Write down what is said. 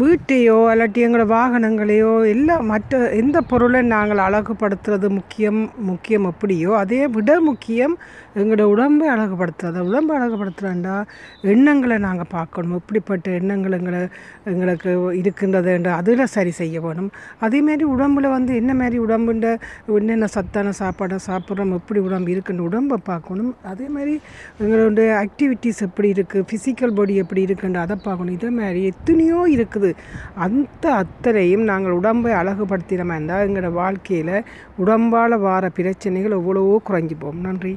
வீட்டையோ இல்லாட்டி எங்களோட வாகனங்களையோ எல்லா மற்ற எந்த பொருளை நாங்கள் அழகுபடுத்துறது முக்கியம் முக்கியம் எப்படியோ அதே விட முக்கியம் எங்களோட உடம்பை அழகுபடுத்துறது. உடம்பை அழகுபடுத்துறேன்டா எண்ணங்களை நாங்கள் பார்க்கணும். எப்படிப்பட்ட எண்ணங்கள் எங்களை எங்களுக்கு இருக்கின்றதுன்ற அதில் சரி செய்ய வேணும். அதேமாரி உடம்பில் வந்து என்ன மாதிரி உடம்புன்ற என்னென்ன சத்தான சாப்பாடை சாப்பிட்றோம் எப்படி உடம்பு இருக்குன்ற உடம்பை பார்க்கணும். அதே மாதிரி எங்களோட ஆக்டிவிட்டீஸ் எப்படி இருக்குது ஃபிசிக்கல் பாடி எப்படி இருக்குன்ற அதை பார்க்கணும். இதே மாதிரி எத்தனையோ இருக்குது. அந்த அத்தனையும் நாங்கள் உடம்பை அழகுபடுத்தினோமா இருந்தால் எங்களோட வாழ்க்கையில் உடம்பால் வார பிரச்சனைகள் எவ்வளவோ குறைஞ்சி போகும். நன்றி.